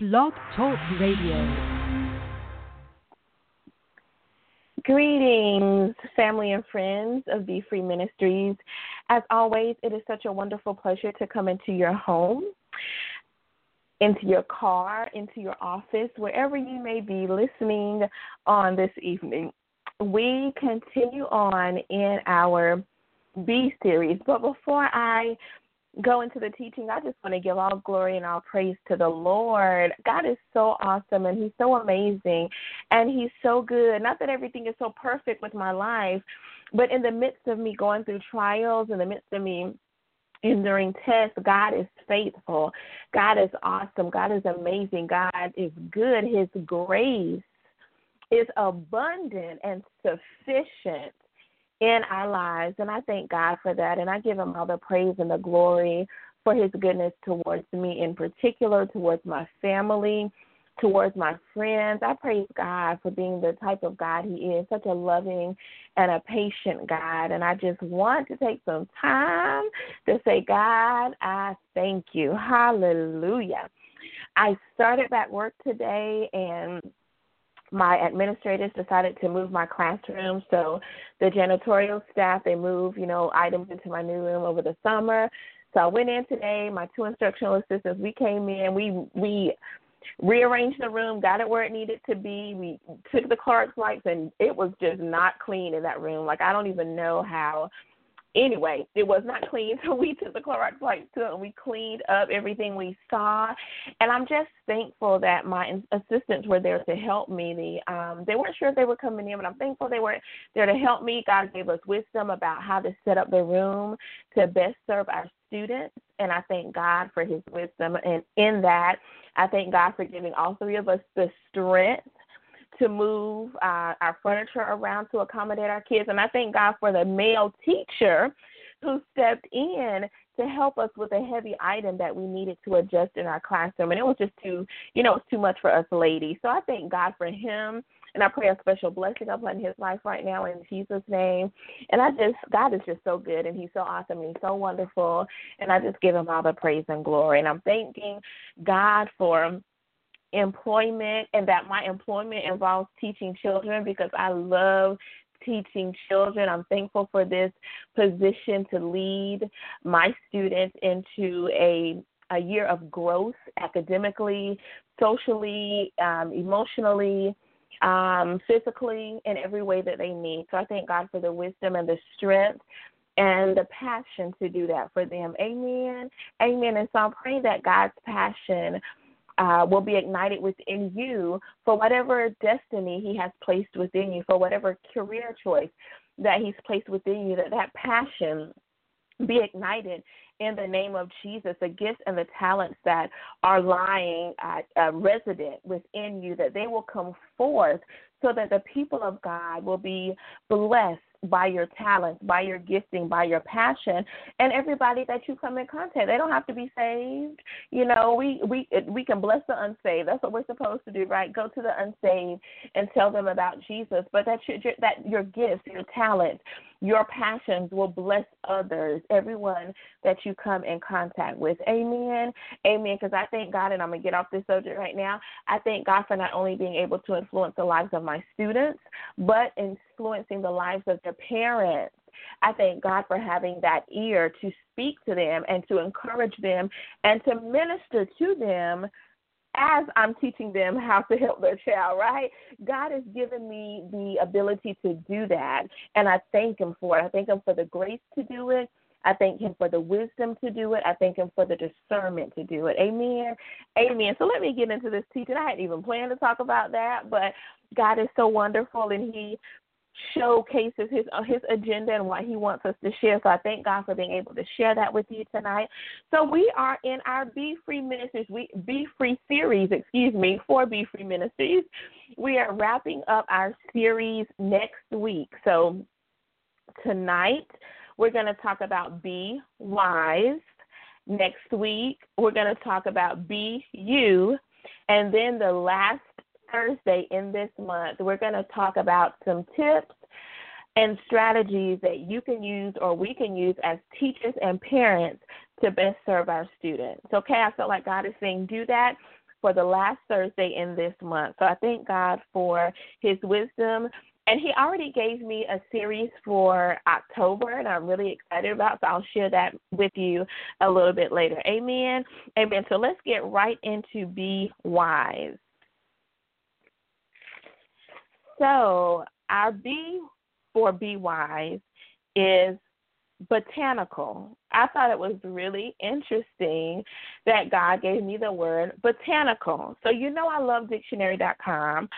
Blog Talk Radio. Greetings, family and friends of Be Free Ministries. As always, it is such a wonderful pleasure to come into your home, into your car, into your office, wherever you may be listening on this evening. We continue on in our B series, but before I go into the teaching, I just want to give all glory and all praise to the Lord. God is so awesome and He's so amazing and He's so good. Not that everything is so perfect with my life, but in the midst of me going through trials, in the midst of me enduring tests, God is faithful. God is awesome. God is amazing. God is good. His grace is abundant and sufficient in our lives. And I thank God for that. And I give him all the praise and the glory for his goodness towards me in particular, towards my family, towards my friends. I praise God for being the type of God he is, such a loving and a patient God. And I just want to take some time to say, God, I thank you. Hallelujah. I started back work today and my administrators decided to move my classroom. So the janitorial staff they move you know items into my new room over the summer. So i went in today my two instructional assistants we came in we we rearranged the room got it where it needed to be. We took the Clorox lights and it was just not clean in that room. Like i don't even know how anyway, it was not clean, so we took the Clorox wipes to it and we cleaned up everything we saw. And I'm just thankful that my assistants were there to help me. The um, they weren't sure if they were coming in, but I'm thankful they were there to help me. God gave us wisdom about how to set up the room to best serve our students, and I thank God for His wisdom. And in that, I thank God for giving all three of us the strength to move uh, our furniture around to accommodate our kids. And I thank God for the male teacher who stepped in to help us with a heavy item that we needed to adjust in our classroom. And it was just too, you know, it's too much for us ladies. So I thank God for him. And I pray a special blessing upon his life right now in Jesus' name. And I just, God is just so good and he's so awesome and he's so wonderful. And I just give him all the praise and glory. And I'm thanking God for employment and that my employment involves teaching children because I love teaching children. I'm thankful for this position to lead my students into a a year of growth academically, socially, um, emotionally, um, physically, in every way that they need. So I thank God for the wisdom and the strength and the passion to do that for them. Amen. Amen. And so I'm praying that God's passion uh, will be ignited within you for whatever destiny He has placed within you, for whatever career choice that He's placed within you, that that passion be ignited in the name of Jesus, the gifts and the talents that are lying uh, uh, resident within you, that they will come forth so that the people of God will be blessed by your talents, by your gifting, by your passion, and everybody that you come in contact. They don't have to be saved. You know, we we we can bless the unsaved. That's what we're supposed to do, right? Go to the unsaved and tell them about Jesus. But that your that your gifts, your talents, your passions will bless others, everyone that you come in contact with. Amen. Amen. Because I thank God, and I'm gonna get off this subject right now. I thank God for not only being able to influence the lives of my students, but influencing the lives of their parents. I thank God for having that ear to speak to them and to encourage them and to minister to them as I'm teaching them how to help their child, right? God has given me the ability to do that, and I thank Him for it. I thank Him for the grace to do it. I thank Him for the wisdom to do it. I thank Him for the discernment to do it. Amen. Amen. So let me get into this teaching. I hadn't even planned to talk about that, but God is so wonderful, and He showcases his uh, his agenda and what he wants us to share. So I thank God for being able to share that with you tonight. So we are in our Be Free Ministries, we Be Free series, excuse me, for Be Free Ministries. We are wrapping up our series next week. So tonight we're going to talk about Be Wise. Next week we're going to talk about Be You. And then the last Thursday in this month, we're going to talk about some tips and strategies that you can use or we can use as teachers and parents to best serve our students. Okay, I felt like God is saying do that. for the last Thursday in this month. So I thank God for his wisdom. And he already gave me a series for October, and I'm really excited about. So I'll share that with you a little bit later. Amen. Amen. So let's get right into be wise. So our B for be wise is botanical. I thought it was really interesting that God gave me the word botanical. So, you know, I love dictionary.com.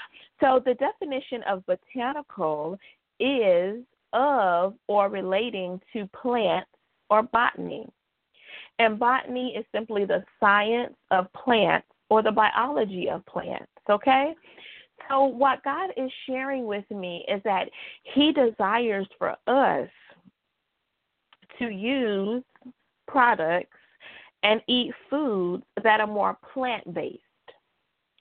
So, the definition of botanical is of or relating to plants or botany. And botany is simply the science of plants or the biology of plants, okay? So, what God is sharing with me is that He desires for us to use products and eat foods that are more plant based.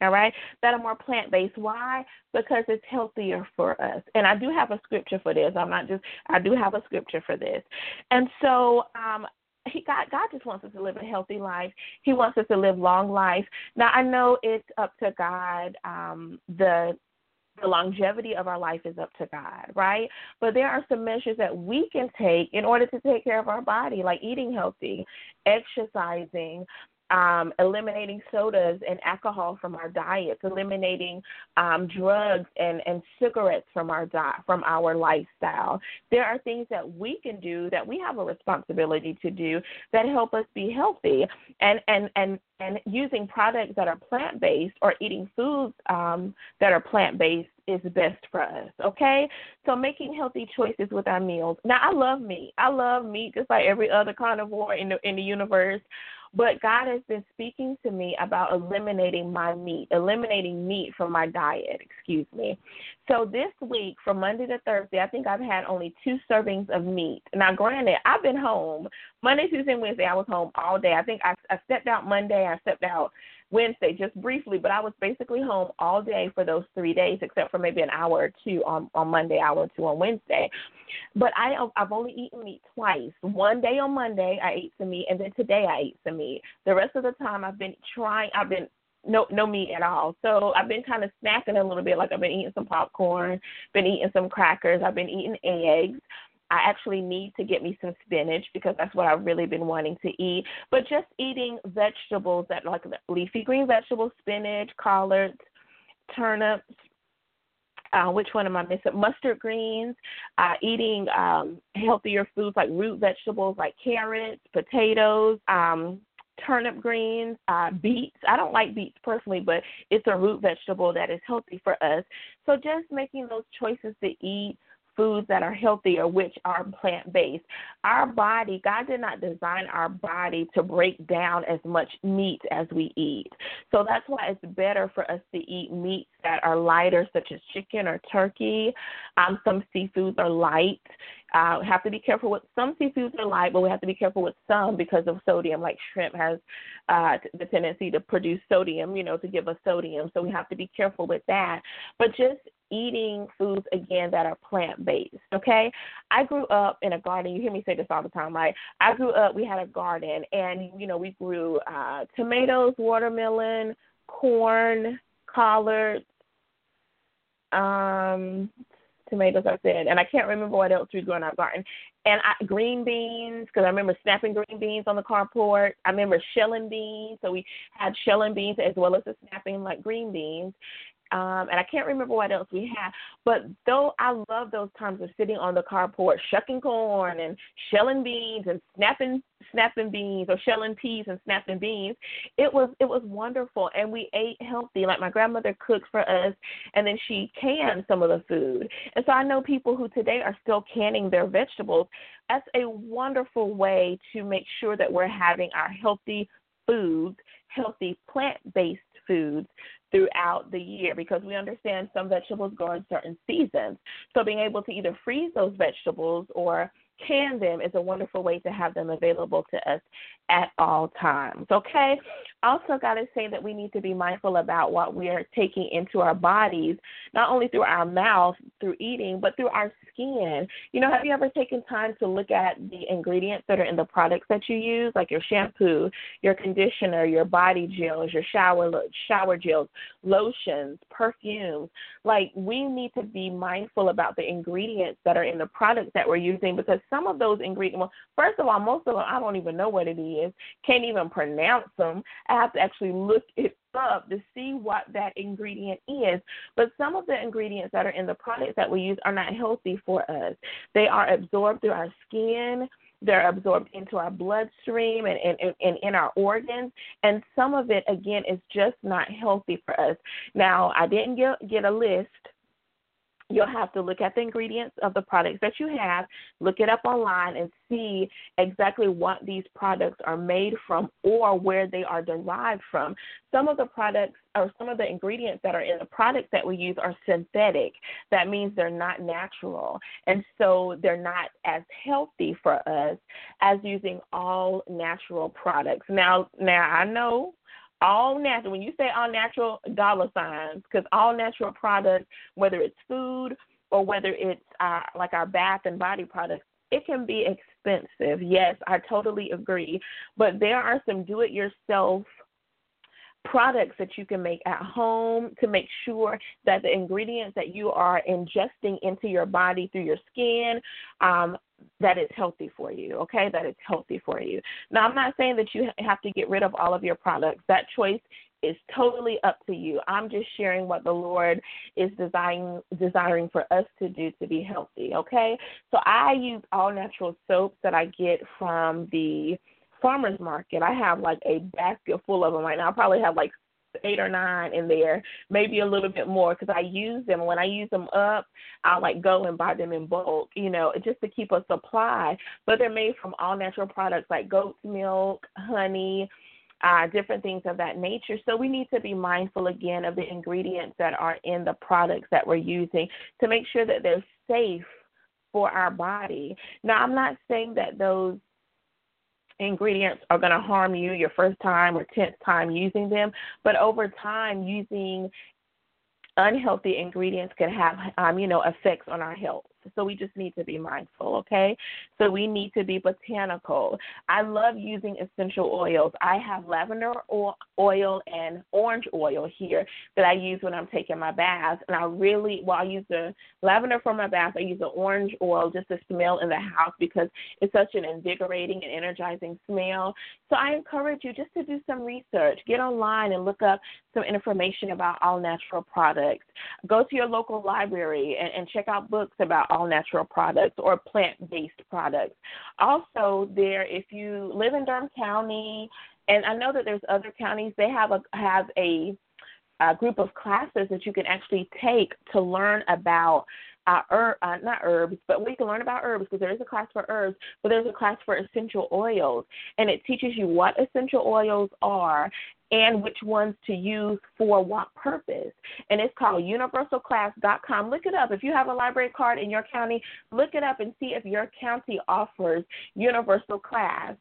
All right, that are more plant based. Why? Because it's healthier for us. And I do have a scripture for this. I'm not just. I do have a scripture for this. And so, um, he God God just wants us to live a healthy life. He wants us to live long life. Now I know it's up to God um the the longevity of our life is up to God, right? But there are some measures that we can take in order to take care of our body, like eating healthy, exercising, um, eliminating sodas and alcohol from our diets, eliminating um, drugs and, and cigarettes from our diet, from our lifestyle. There are things that we can do that we have a responsibility to do that help us be healthy, and and and and using products that are plant based or eating foods um, that are plant based is best for us. Okay, so making healthy choices with our meals. Now, I love meat. I love meat just like every other carnivore in the in the universe. But God has been speaking to me about eliminating my meat, eliminating meat from my diet, excuse me. So this week, from Monday to Thursday, I think I've had only two servings of meat. Now, granted, I've been home Monday, Tuesday, and Wednesday. I was home all day. I think I, I stepped out Monday. I stepped out Wednesday just briefly, but I was basically home all day for those three days, except for maybe an hour or two on on Monday, hour or two on Wednesday. But I I've only eaten meat twice. One day on Monday I ate some meat, and then today I ate some meat. The rest of the time I've been trying. I've been no no meat at all. So I've been kind of snacking a little bit. Like I've been eating some popcorn, been eating some crackers, I've been eating eggs. I actually need to get me some spinach because that's what I've really been wanting to eat. But just eating vegetables that like leafy green vegetables, spinach, collards, turnips, uh, which one am I missing? Mustard greens, uh, eating um, healthier foods like root vegetables like carrots, potatoes, um, turnip greens, uh, beets. I don't like beets personally, but it's a root vegetable that is healthy for us. So just making those choices to eat foods that are healthier, which are plant based. Our body, God did not design our body to break down as much meat as we eat. So that's why it's better for us to eat meats that are lighter, such as chicken or turkey. Um, some seafoods are light. Uh, have to be careful with some seafoods are light, but we have to be careful with some because of sodium. Like shrimp has uh, the tendency to produce sodium, you know, to give us sodium. So we have to be careful with that. But just eating foods again that are plant based. Okay, I grew up in a garden. You hear me say this all the time, right? I grew up. We had a garden, and you know, we grew uh, tomatoes, watermelon, corn, collards, um, tomatoes. I said, and I can't remember what else we grew in our garden. And I, green beans, because I remember snapping green beans on the carport. I remember shelling beans, so we had shelling beans as well as the snapping like green beans um, and I can't remember what else we had. But though I love those times of sitting on the carport, shucking corn and shelling beans and snapping snapping beans or shelling peas and snapping beans, it was it was wonderful, and we ate healthy. Like my grandmother cooked for us, and then she canned some of the food. And so I know people who today are still canning their vegetables. That's a wonderful way to make sure that we're having our healthy foods, healthy plant based foods throughout the year because we understand some vegetables grow in certain seasons. So being able to either freeze those vegetables or can them is a wonderful way to have them available to us at all times. Okay? Also, got to say that we need to be mindful about what we are taking into our bodies, not only through our mouth, through eating, but through our skin. You know, have you ever taken time to look at the ingredients that are in the products that you use, like your shampoo, your conditioner, your body gels, your shower shower gels, lotions, perfumes? Like, we need to be mindful about the ingredients that are in the products that we're using because some of those ingredients, well, first of all, most of them I don't even know what it is, can't even pronounce them. I have to actually look it up to see what that ingredient is. But some of the ingredients that are in the products that we use are not healthy for us. They are absorbed through our skin. They're absorbed into our bloodstream and, and, and in our organs. And some of it, again, is just not healthy for us. Now, I didn't get, get a list you'll have to look at the ingredients of the products that you have, look it up online, and see exactly what these products are made from or where they are derived from. Some of the products or some of the ingredients that are in the products that we use are synthetic. That means they're not natural. And so they're not as healthy for us as using all natural products. Now now I know all natural. When you say all natural, dollar signs, because all natural products, whether it's food or whether it's uh, like our bath and body products, it can be expensive. Yes, I totally agree. But there are some do it yourself products that you can make at home to make sure that the ingredients that you are ingesting into your body through your skin um, that is healthy for you, okay? That is healthy for you. Now, I'm not saying that you have to get rid of all of your products. That choice is totally up to you. I'm just sharing what the Lord is design, desiring for us to do to be healthy, okay? So I use all natural soaps that I get from the farmers market. I have like a basket full of them right now. I probably have like eight or nine in there, maybe a little bit more because I use them. When I use them up, I'll like go and buy them in bulk, you know, just to keep a supply. But they're made from all natural products like goat's milk, honey, uh, different things of that nature. So we need to be mindful again of the ingredients that are in the products that we're using to make sure that they're safe for our body. Now, I'm not saying that those ingredients are going to harm you your first time or tenth time using them, but over time, using unhealthy ingredients can have, um, you know, effects on our health. So we just need to be mindful, okay? So we need to be botanical. I love using essential oils. I have lavender oil and orange oil here that I use when I'm taking my bath. And I really, well, I use the lavender for my bath. I use the orange oil just to smell in the house because it's such an invigorating and energizing smell. So I encourage you just to do some research. Get online and look up some information about all natural products. Go to your local library and, and check out books about all natural products or plant based products. Also, there, if you live in Durham County, and I know that there's other counties, they have a have a, a group of classes that you can actually take to learn about uh, herb, uh, not herbs, but we can learn about herbs because there is a class for herbs, but there's a class for essential oils, and it teaches you what essential oils are and which ones to use for what purpose. And it's called universalclass.com. Look it up. If you have a library card in your county, look it up and see if your county offers universal class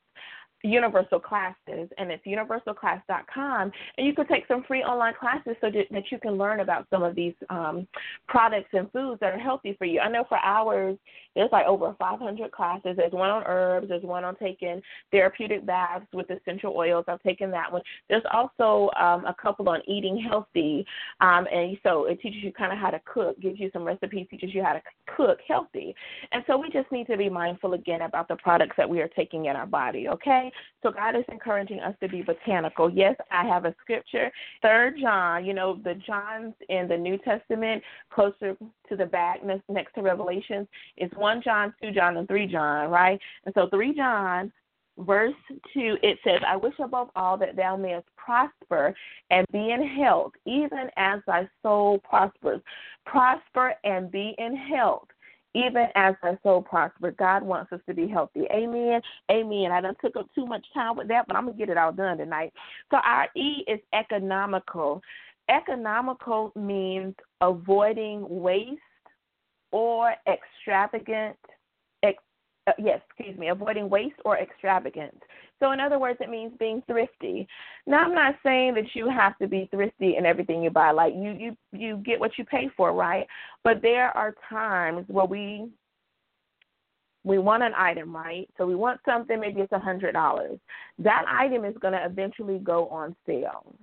universal classes and it's universalclass.com and you can take some free online classes so that you can learn about some of these um, products and foods that are healthy for you. I know for ours there's like over 500 classes. There's one on herbs there's one on taking therapeutic baths with essential oils. I've taken that one. There's also um, a couple on eating healthy um, and so it teaches you kind of how to cook gives you some recipes teaches you how to cook healthy. And so we just need to be mindful again about the products that we are taking in our body okay so God is encouraging us to be botanical. Yes, I have a scripture. Third John, you know, the Johns in the New Testament, closer to the back next to Revelations, is one John, two John, and three John, right? And so three John verse 2, it says, I wish above all that thou mayest prosper and be in health, even as thy soul prospers. Prosper and be in health, even as our soul prospers. God wants us to be healthy. Amen. Amen. I done took up too much time with that, but I'm gonna get it all done tonight. So our E is economical. Economical means avoiding waste or extravagant ex, uh, yes, excuse me, avoiding waste or extravagance. So, in other words, it means being thrifty. Now, I'm not saying that you have to be thrifty in everything you buy. Like you, you, you get what you pay for, right? But there are times where we we want an item, right? So we want something, maybe it's a hundred dollars. That item is going to eventually go on sale.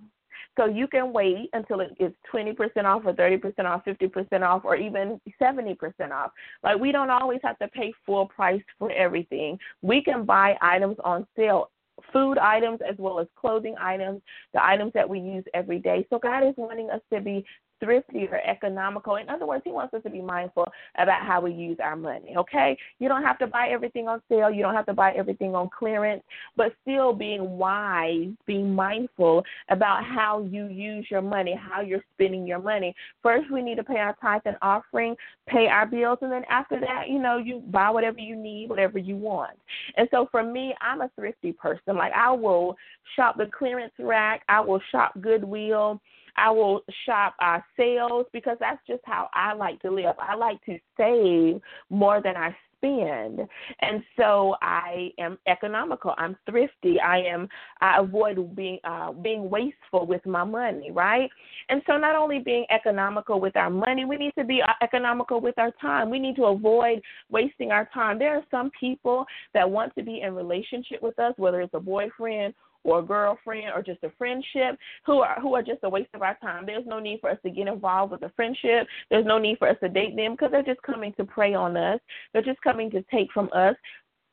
So you can wait until it is 20% off or 30% off, 50% off, or even 70% off. Like we don't always have to pay full price for everything. We can buy items on sale food items as well as clothing items, the items that we use every day. So God is wanting us to be thrifty or economical. In other words, he wants us to be mindful about how we use our money, okay? You don't have to buy everything on sale, you don't have to buy everything on clearance, but still being wise, being mindful about how you use your money, how you're spending your money. First, we need to pay our tithe and offering, pay our bills, and then after that, you know, you buy whatever you need, whatever you want. And so for me, I'm a thrifty person. Like I will shop the clearance rack, I will shop Goodwill. I will shop uh, sales because that's just how I like to live. I like to save more than I spend, and so I am economical. I'm thrifty. I am. I avoid being uh, being wasteful with my money, right? And so, not only being economical with our money, we need to be uh, economical with our time. We need to avoid wasting our time. There are some people that want to be in relationship with us, whether it's a boyfriend or a girlfriend or just a friendship who are who are just a waste of our time. There's no need for us to get involved with a friendship. There's no need for us to date them because they're just coming to prey on us. They're just coming to take from us.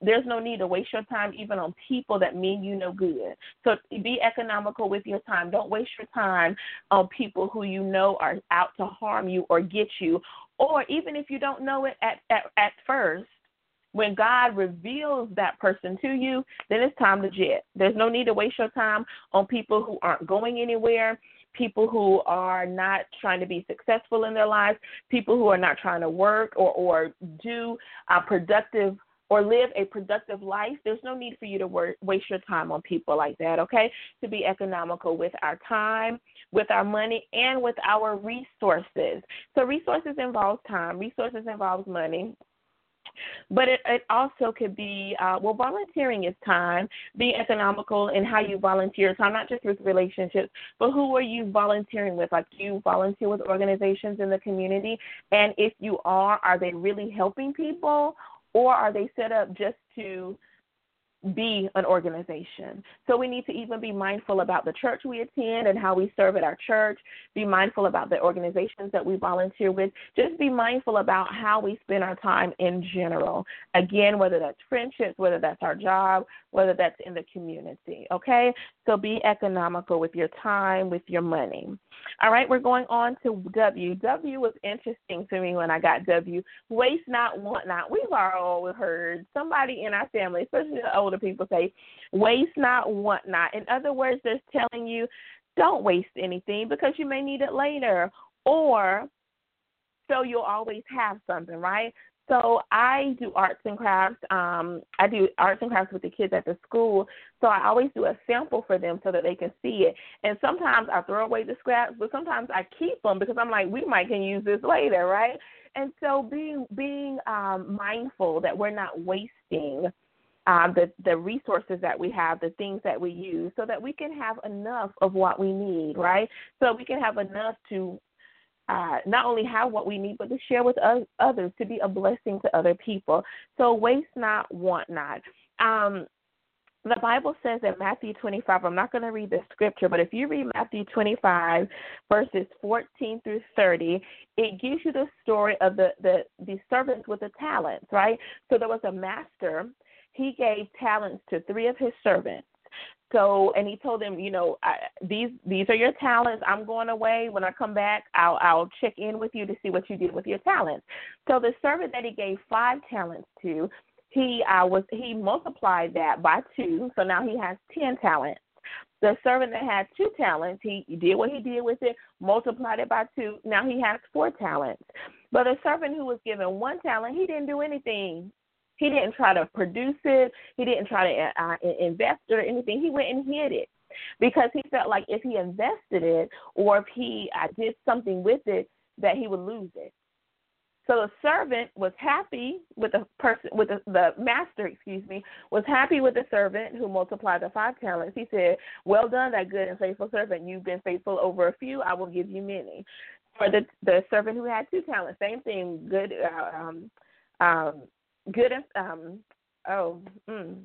There's no need to waste your time even on people that mean you no good. So be economical with your time. Don't waste your time on people who you know are out to harm you or get you. Or even if you don't know it at, at, at first, when God reveals that person to you, then it's time to jet. There's no need to waste your time on people who aren't going anywhere, people who are not trying to be successful in their lives, people who are not trying to work or or do a productive or live a productive life, there's no need for you to work, waste your time on people like that, okay? To be economical with our time, with our money, and with our resources. So, resources involves time, resources involves money, but it, it also could be uh, well, volunteering is time. Be economical in how you volunteer time, not just with relationships, but who are you volunteering with? Like, do you volunteer with organizations in the community? And if you are, are they really helping people, or are they set up just to be an organization. So we need to even be mindful about the church we attend and how we serve at our church, be mindful about the organizations that we volunteer with, just be mindful about how we spend our time in general. Again, whether that's friendships, whether that's our job, whether that's in the community, okay? So be economical with your time, with your money. All right, we're going on to W. W was interesting to me when I got W. Waste not, want not. We've all heard somebody in our family, especially the older people, say, waste not, want not. In other words, they're telling you, don't waste anything because you may need it later. Or so you'll always have something, right? So I do arts and crafts. Um, I do arts and crafts with the kids at the school. So I always do a sample for them so that they can see it. And sometimes I throw away the scraps, but sometimes I keep them because I'm like, we might can use this later, right? And so being being um, mindful that we're not wasting um, the the resources that we have, the things that we use, so that we can have enough of what we need, right? So we can have enough to uh, not only have what we need, but to share with others, to be a blessing to other people. So waste not, want not. Um, the Bible says in Matthew 25, I'm not going to read the scripture, but if you read Matthew 25, verses 14 through 30, it gives you the story of the, the, the servants with the talents, right? So there was a master, he gave talents to three of his servants. So, and he told them, you know, I, these these are your talents. I'm going away. When I come back, I'll I'll check in with you to see what you did with your talents. So the servant that he gave five talents to, he uh, was he multiplied that by two. So now he has ten talents. The servant that had two talents, he did what he did with it, multiplied it by two. Now he has four talents. But the servant who was given one talent, he didn't do anything he didn't try to produce it. He didn't try to uh, invest it or anything. He went and hid it because he felt like if he invested it or if he uh, did something with it, that he would lose it. So the servant was happy with the person, with the, the master, excuse me, was happy with the servant who multiplied the five talents. He said, "Well done, that good and faithful servant. You've been faithful over a few. I will give you many." For the the servant who had two talents, same thing. Good, uh, um, um, good and um, oh, mm,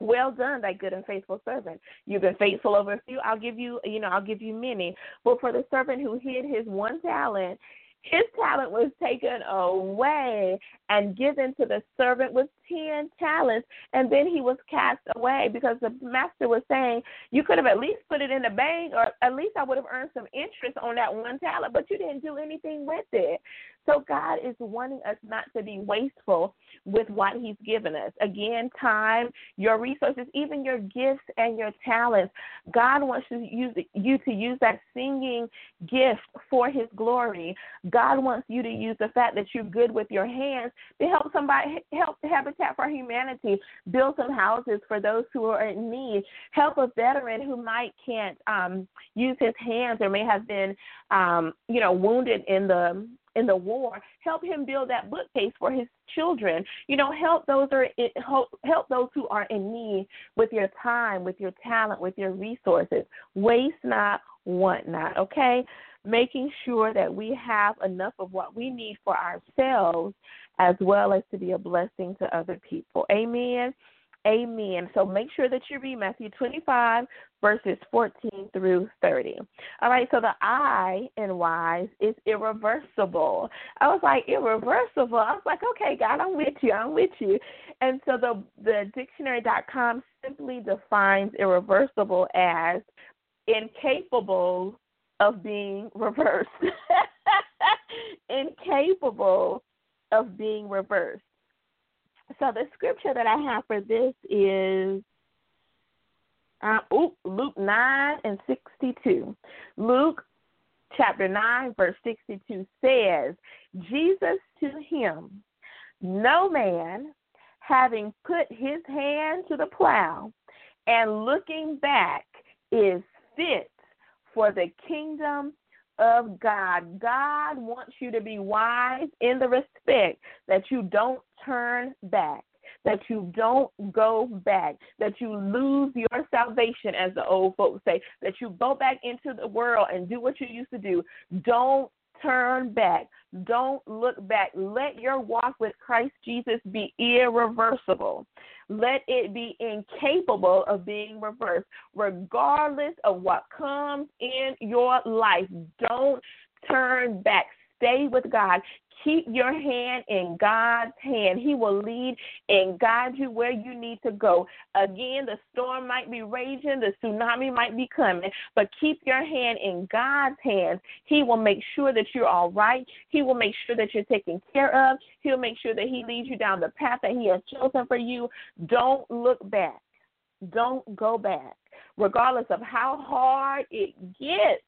well done, thy good and faithful servant. You've been faithful over a few. I'll give you, you know, I'll give you many. But for the servant who hid his one talent, his talent was taken away and given to the servant with 10 talents, and then he was cast away because the master was saying, You could have at least put it in the bank, or at least I would have earned some interest on that one talent, but you didn't do anything with it. So God is wanting us not to be wasteful with what He's given us. Again, time, your resources, even your gifts and your talents. God wants you to use, you to use that singing gift for His glory. God wants you to use the fact that you're good with your hands to help somebody, help Habitat for Humanity build some houses for those who are in need. Help a veteran who might can't um, use his hands or may have been, um, you know, wounded in the in the war, help him build that bookcase for his children. You know, help those are help, help those who are in need with your time, with your talent, with your resources. Waste not, want not. Okay, making sure that we have enough of what we need for ourselves as well as to be a blessing to other people. Amen. Amen. So make sure that you read Matthew 25, verses 14 through 30. All right, so the I in wise is irreversible. I was like, irreversible? I was like, okay, God, I'm with you. I'm with you. And so the, the dictionary.com simply defines irreversible as incapable of being reversed. incapable of being reversed. So the scripture that I have for this is uh, Luke 9 and 62. Luke chapter 9, verse 62 says, Jesus to him, no man having put his hand to the plow and looking back is fit for the kingdom of God. God wants you to be wise in the respect that you don't turn back, that you don't go back, that you lose your salvation, as the old folks say, that you go back into the world and do what you used to do. Don't turn back. Don't look back. Let your walk with Christ Jesus be irreversible. Let it be incapable of being reversed, regardless of what comes in your life. Don't turn back. Stay with God. Keep your hand in God's hand. He will lead and guide you where you need to go. Again, the storm might be raging, the tsunami might be coming, but keep your hand in God's hands. He will make sure that you're all right. He will make sure that you're taken care of. He'll make sure that He leads you down the path that He has chosen for you. Don't look back. Don't go back. Regardless of how hard it gets,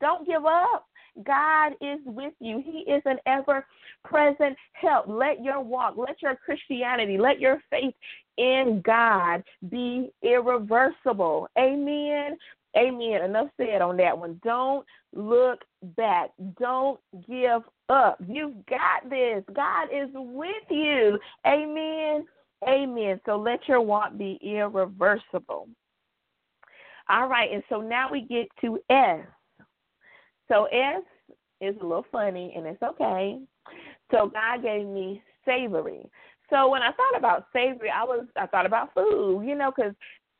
don't give up. God is with you. He is an ever present help. Let your walk, let your Christianity, let your faith in God be irreversible. Amen. Amen. Enough said on that one. Don't look back. Don't give up. You've got this. God is with you. Amen. Amen. So let your walk be irreversible. All right, and so now we get to S. So S is a little funny, and it's okay. So God gave me savory. So when I thought about savory, I was I thought about food, you know, because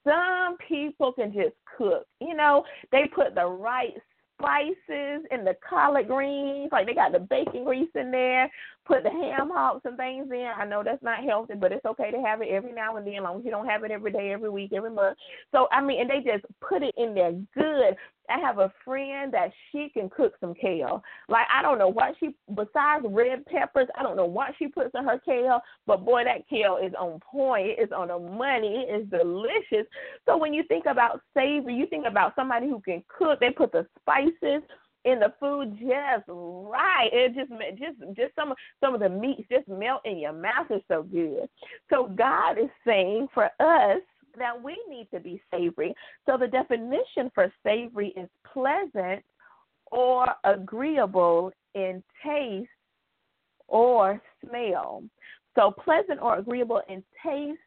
some people can just cook. You know, they put the right spices and the collard greens. Like they got the bacon grease in there, put the ham hocks and things in. I know that's not healthy, but it's okay to have it every now and then, as long as you don't have it every day, every week, every month. So I mean, and they just put it in there good. I have a friend that she can cook some kale. Like I don't know what she besides red peppers, I don't know what she puts in her kale, but boy, that kale is on point. It is on the money. It is delicious. So when you think about savory, you think about somebody who can cook. They put the spices in the food just right. It just just just some some of the meats just melt in your mouth. It's so good. So God is saying for us that we need to be savory. So, the definition for savory is pleasant or agreeable in taste or smell. So pleasant or agreeable in taste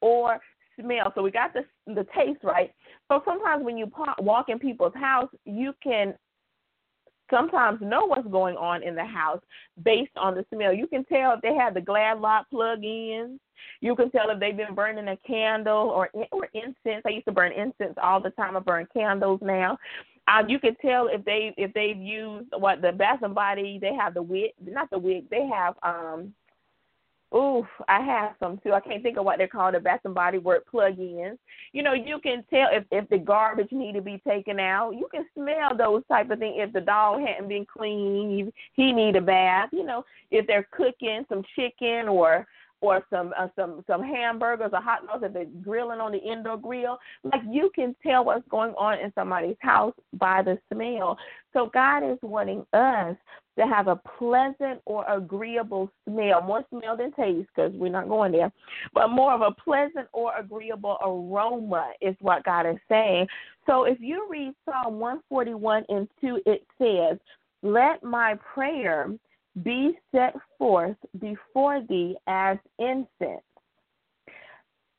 or smell. So we got the the taste right. So sometimes when you walk in people's house, you can sometimes know what's going on in the house based on the smell. You can tell if they have the glad lock plug in. You can tell if they've been burning a candle or or incense. I used to burn incense all the time. I burn candles now. Um, you can tell if they if they've used what the Bath and Body. They have the wig, not the wig. They have um Oof, I have some too. I can't think of what they're called, the Bath and Body Work plug-ins. You know, you can tell if if the garbage need to be taken out. You can smell those type of things. If the dog hadn't been cleaned, he need a bath. You know, if they're cooking some chicken or or some uh, some some hamburgers or hot dogs that they're grilling on the indoor grill. Like you can tell what's going on in somebody's house by the smell. So God is wanting us to have a pleasant or agreeable smell, more smell than taste because we're not going there, but more of a pleasant or agreeable aroma is what God is saying. So if you read Psalm 141 and 2, it says, Let my prayer be set forth before thee as incense,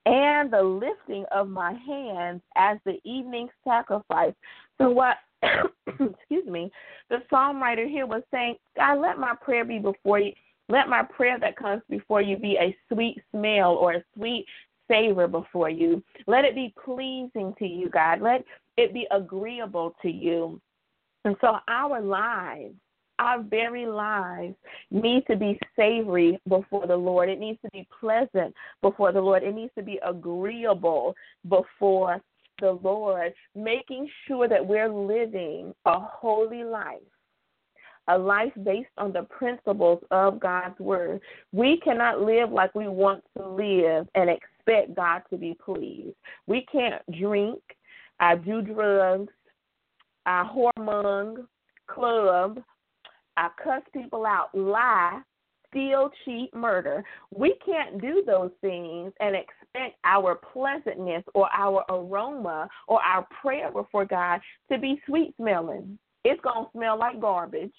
and the lifting of my hands as the evening sacrifice. So, what, excuse me, the psalm writer here was saying, God, let my prayer be before you. Let my prayer that comes before you be a sweet smell or a sweet savor before you. Let it be pleasing to you, God. Let it be agreeable to you. And so our lives our very lives need to be savory before the Lord. It needs to be pleasant before the Lord. It needs to be agreeable before the Lord, making sure that we're living a holy life, a life based on the principles of God's Word. We cannot live like we want to live and expect God to be pleased. We can't drink, I do drugs, I hormone club, I cuss people out, lie, steal, cheat, murder. We can't do those things and expect our pleasantness or our aroma or our prayer before God to be sweet smelling. It's going to smell like garbage.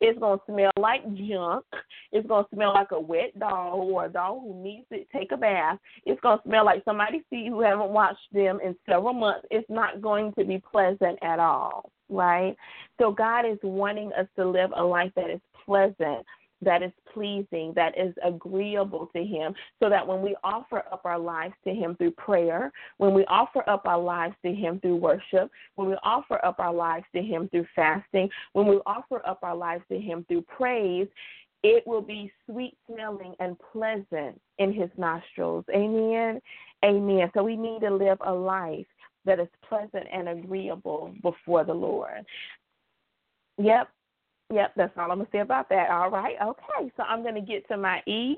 It's going to smell like junk. It's going to smell like a wet dog or a dog who needs to take a bath. It's going to smell like somebody's feet who haven't washed them in several months. It's not going to be pleasant at all, right? So God is wanting us to live a life that is pleasant, that is pleasing, that is agreeable to Him, so that when we offer up our lives to Him through prayer, when we offer up our lives to Him through worship, when we offer up our lives to Him through fasting, when we offer up our lives to Him through praise, it will be sweet smelling and pleasant in His nostrils. Amen. Amen. So we need to live a life that is pleasant and agreeable before the Lord. Yep. Yep, that's all I'm to say about that. All right. Okay. So I'm to get to my E.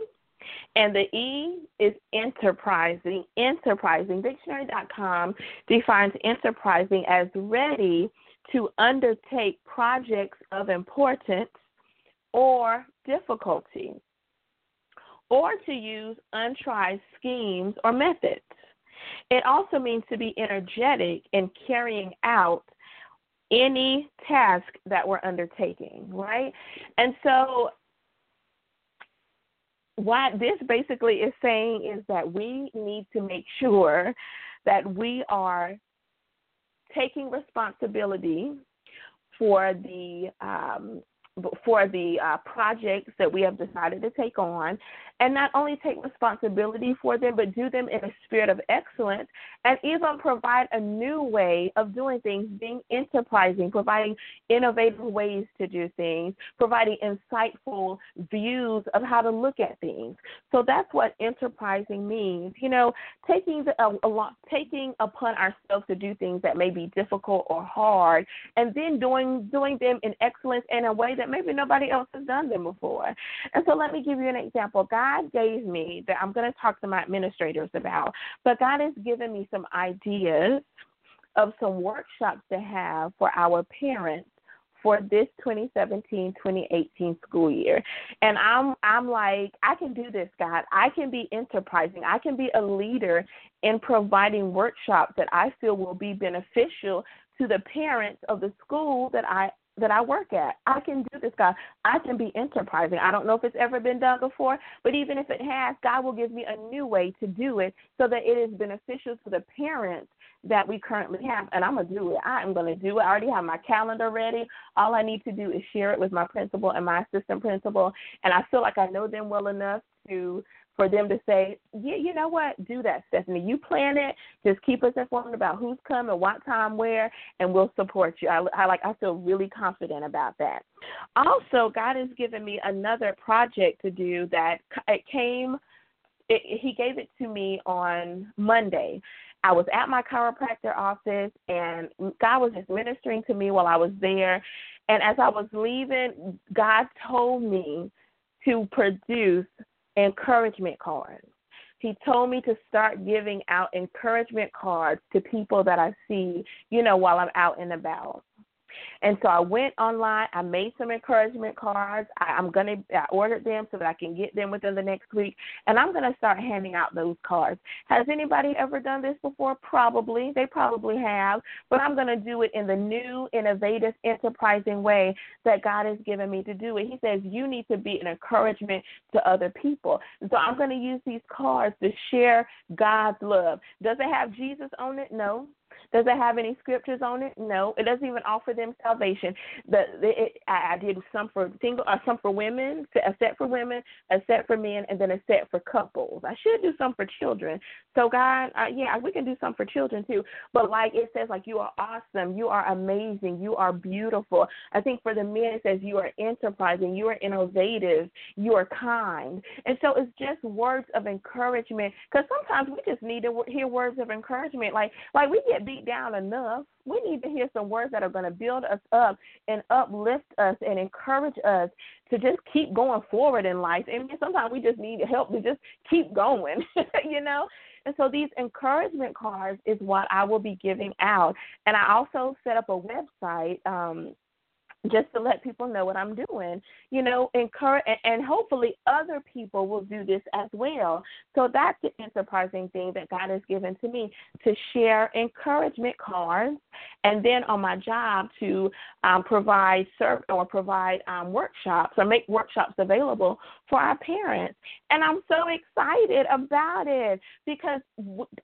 And the E is enterprising. Enterprising. Dictionary.com defines enterprising as ready to undertake projects of importance or difficulty, or to use untried schemes or methods. It also means to be energetic in carrying out any task that we're undertaking, right? And so, what this basically is saying is that we need to make sure that we are taking responsibility for the um, for the uh, projects that we have decided to take on, and not only take responsibility for them, but do them in a spirit of excellence, and even provide a new way of doing things, being enterprising, providing innovative ways to do things, providing insightful views of how to look at things. So that's what enterprising means. You know, taking the, a, taking upon ourselves to do things that may be difficult or hard, and then doing doing them in excellence in a way that maybe nobody else has done them before. And so let me give you an example. God gave me that I'm going to talk to my administrators about, but God has given me some ideas of some workshops to have for our parents for this 2017-2018 school year. And I'm I'm like, I can do this, God. I can be enterprising. I can be a leader in providing workshops that I feel will be beneficial to the parents of the school that I that I work at. I can do this, God. I can be enterprising. I don't know if it's ever been done before, but even if it has, God will give me a new way to do it so that it is beneficial to the parents that we currently have. And I'm going to do it. I am going to do it. I already have my calendar ready. All I need to do is share it with my principal and my assistant principal. And I feel like I know them well enough to for them to say, yeah, you know what, do that, Stephanie. You plan it. Just keep us informed about who's coming, what time, where, and we'll support you. I, I like. I feel really confident about that. Also, God has given me another project to do that it came. It, he gave it to me on Monday. I was at my chiropractor office, and God was just ministering to me while I was there. And as I was leaving, God told me to produce encouragement cards. He told me to start giving out encouragement cards to people that I see, you know, while I'm out and about. And so I went online. I made some encouragement cards. I, I'm gonna I ordered them so that I can get them within the next week, and I'm gonna start handing out those cards. Has anybody ever done this before? Probably. They probably have, but I'm gonna do it in the new, innovative, enterprising way that God has given me to do it. He says you need to be an encouragement to other people. So I'm gonna use these cards to share God's love. Does it have Jesus on it? No. Does it have any scriptures on it? No. It doesn't even offer them salvation. The, it, I, I did some for single, uh, some for women, a set for women, a set for men, and then a set for couples. I should do some for children. So God, uh, yeah, we can do some for children too. But like it says, like you are awesome, you are amazing, you are beautiful. I think for the men it says you are enterprising, you are innovative, you are kind, and so it's just words of encouragement. Because sometimes we just need to hear words of encouragement. Like like we get beat down enough. We need to hear some words that are going to build us up and uplift us and encourage us to just keep going forward in life. And sometimes we just need help to just keep going, you know? And so these encouragement cards is what I will be giving out. And I also set up a website um, just to let people know what I'm doing, you know, encourage, and, hopefully other people will do this as well. So that's the enterprising thing that God has given to me to share encouragement cards, and then on my job to um, provide serve or provide um, workshops or make workshops available for our parents. And I'm so excited about it because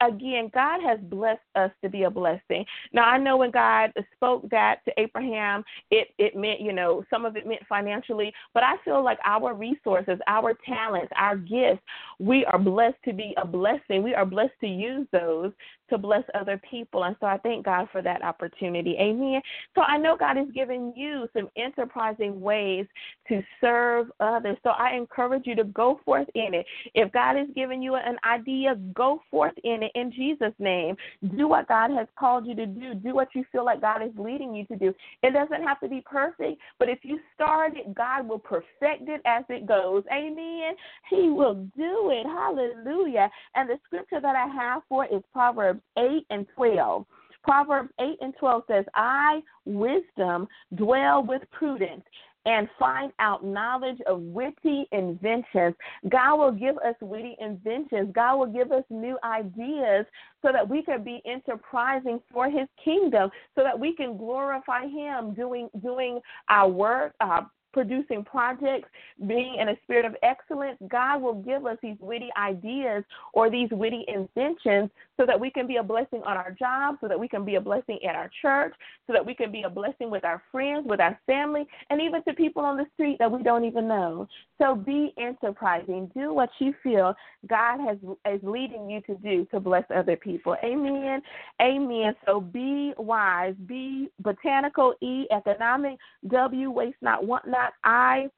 again, God has blessed us to be a blessing. Now I know when God spoke that to Abraham, it, it it meant, you know, some of it meant financially, but I feel like our resources, our talents, our gifts, we are blessed to be a blessing. We are blessed to use those to bless other people. And so I thank God for that opportunity. Amen. So I know God has given you some enterprising ways to serve others. So I encourage you to go forth in it. If God has given you an idea, go forth in it in Jesus' name. Do what God has called you to do. Do what you feel like God is leading you to do. It doesn't have to be perfect, but if you start it, God will perfect it as it goes. Amen. He will do it. Hallelujah. And the scripture that I have for is Proverbs Proverbs 8 and 12. Proverbs 8 and 12 says, I, wisdom, dwell with prudence and find out knowledge of witty inventions. God will give us witty inventions. God will give us new ideas so that we can be enterprising for his kingdom, so that we can glorify him doing doing our work, uh, producing projects, being in a spirit of excellence, God will give us these witty ideas or these witty inventions so that we can be a blessing on our job, so that we can be a blessing at our church, so that we can be a blessing with our friends, with our family, and even to people on the street that we don't even know. So be enterprising. Do what you feel God has is leading you to do to bless other people. Amen. Amen. So be wise. Be botanical. E economic. W waste not, want not. I.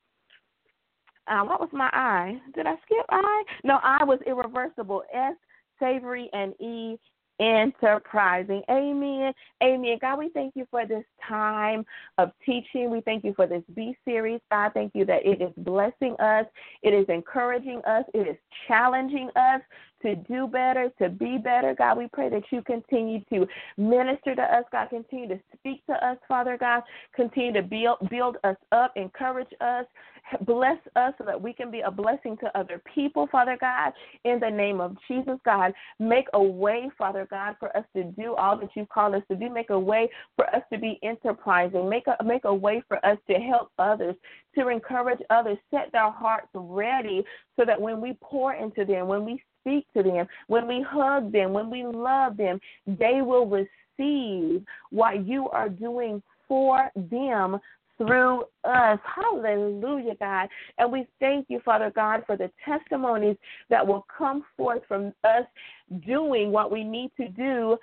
Uh, what was my I? Did I skip I? No, I was irreversible. S savory and E enterprising. Amen. Amen. God, we thank you for this time of teaching. We thank you for this B series. God, thank you that it is blessing us, it is encouraging us, it is challenging us to do better, to be better. God, we pray that you continue to minister to us, God. Continue to speak to us, Father God. Continue to build, build us up, encourage us, bless us so that we can be a blessing to other people, Father God. In the name of Jesus, God, make a way, Father God, for us to do all that you've called us to do. Make a way for us to be enterprising. Make a make a way for us to help others, to encourage others, set their hearts ready so that when we pour into them, when we speak to them, when we hug them, when we love them, they will receive what you are doing for them through us. Hallelujah, God. And we thank you, Father God, for the testimonies that will come forth from us doing what we need to do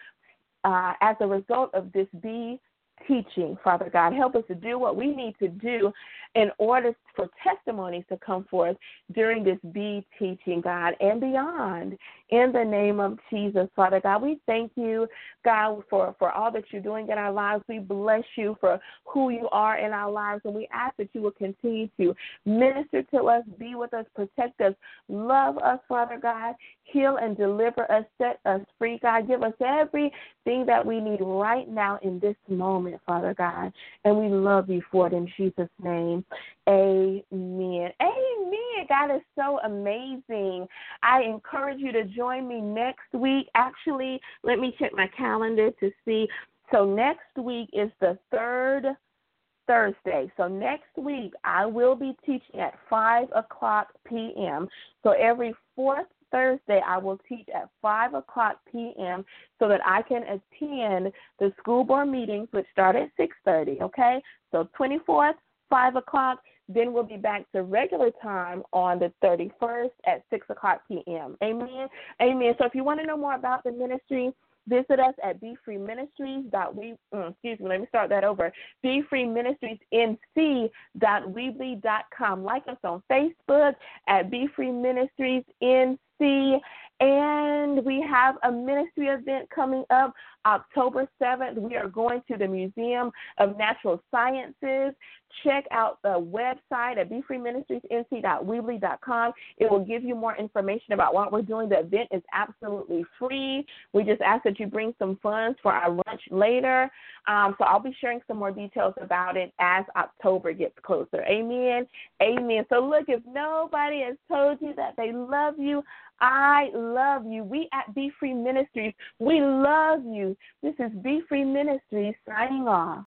uh, as a result of this Be teaching, Father God. Help us to do what we need to do in order for testimonies to come forth during this Be teaching, God, and beyond. In the name of Jesus, Father God, we thank you, God, for, for all that you're doing in our lives. We bless you for who you are in our lives, and we ask that you will continue to minister to us, be with us, protect us, love us, Father God, heal and deliver us, set us free, God. Give us everything that we need right now in this moment, Father God. And we love you for it in Jesus' name. Amen. Amen. God is so amazing. I encourage you to join me next week. Actually, let me check my calendar to see. So, next week is the third Thursday. So, next week I will be teaching at 5 o'clock p.m. So, every fourth Thursday, I will teach at 5 o'clock p.m. so that I can attend the school board meetings, which start at 6.30, okay? So 24th, 5 o'clock. Then we'll be back to regular time on the 31st at 6 o'clock p.m. Amen. Amen. So if you want to know more about the ministry, visit us at BeFreeMinistries.we. Mm, excuse me, let me start that over. BeFreeMinistriesNC.weebly.com. Like us on Facebook at BeFreeMinistriesNC. And we have a ministry event coming up October 7th. We are going to the Museum of Natural Sciences. Check out the website at BeFreeMinistriesNC.weebly.com. It will give you more information about what we're doing. The event is absolutely free. We just ask that you bring some funds for our lunch later. Um, so I'll be sharing some more details about it as October gets closer. Amen. Amen. So look, if nobody has told you that they love you, I love you. We at Be Free Ministries, we love you. This is Be Free Ministries signing off.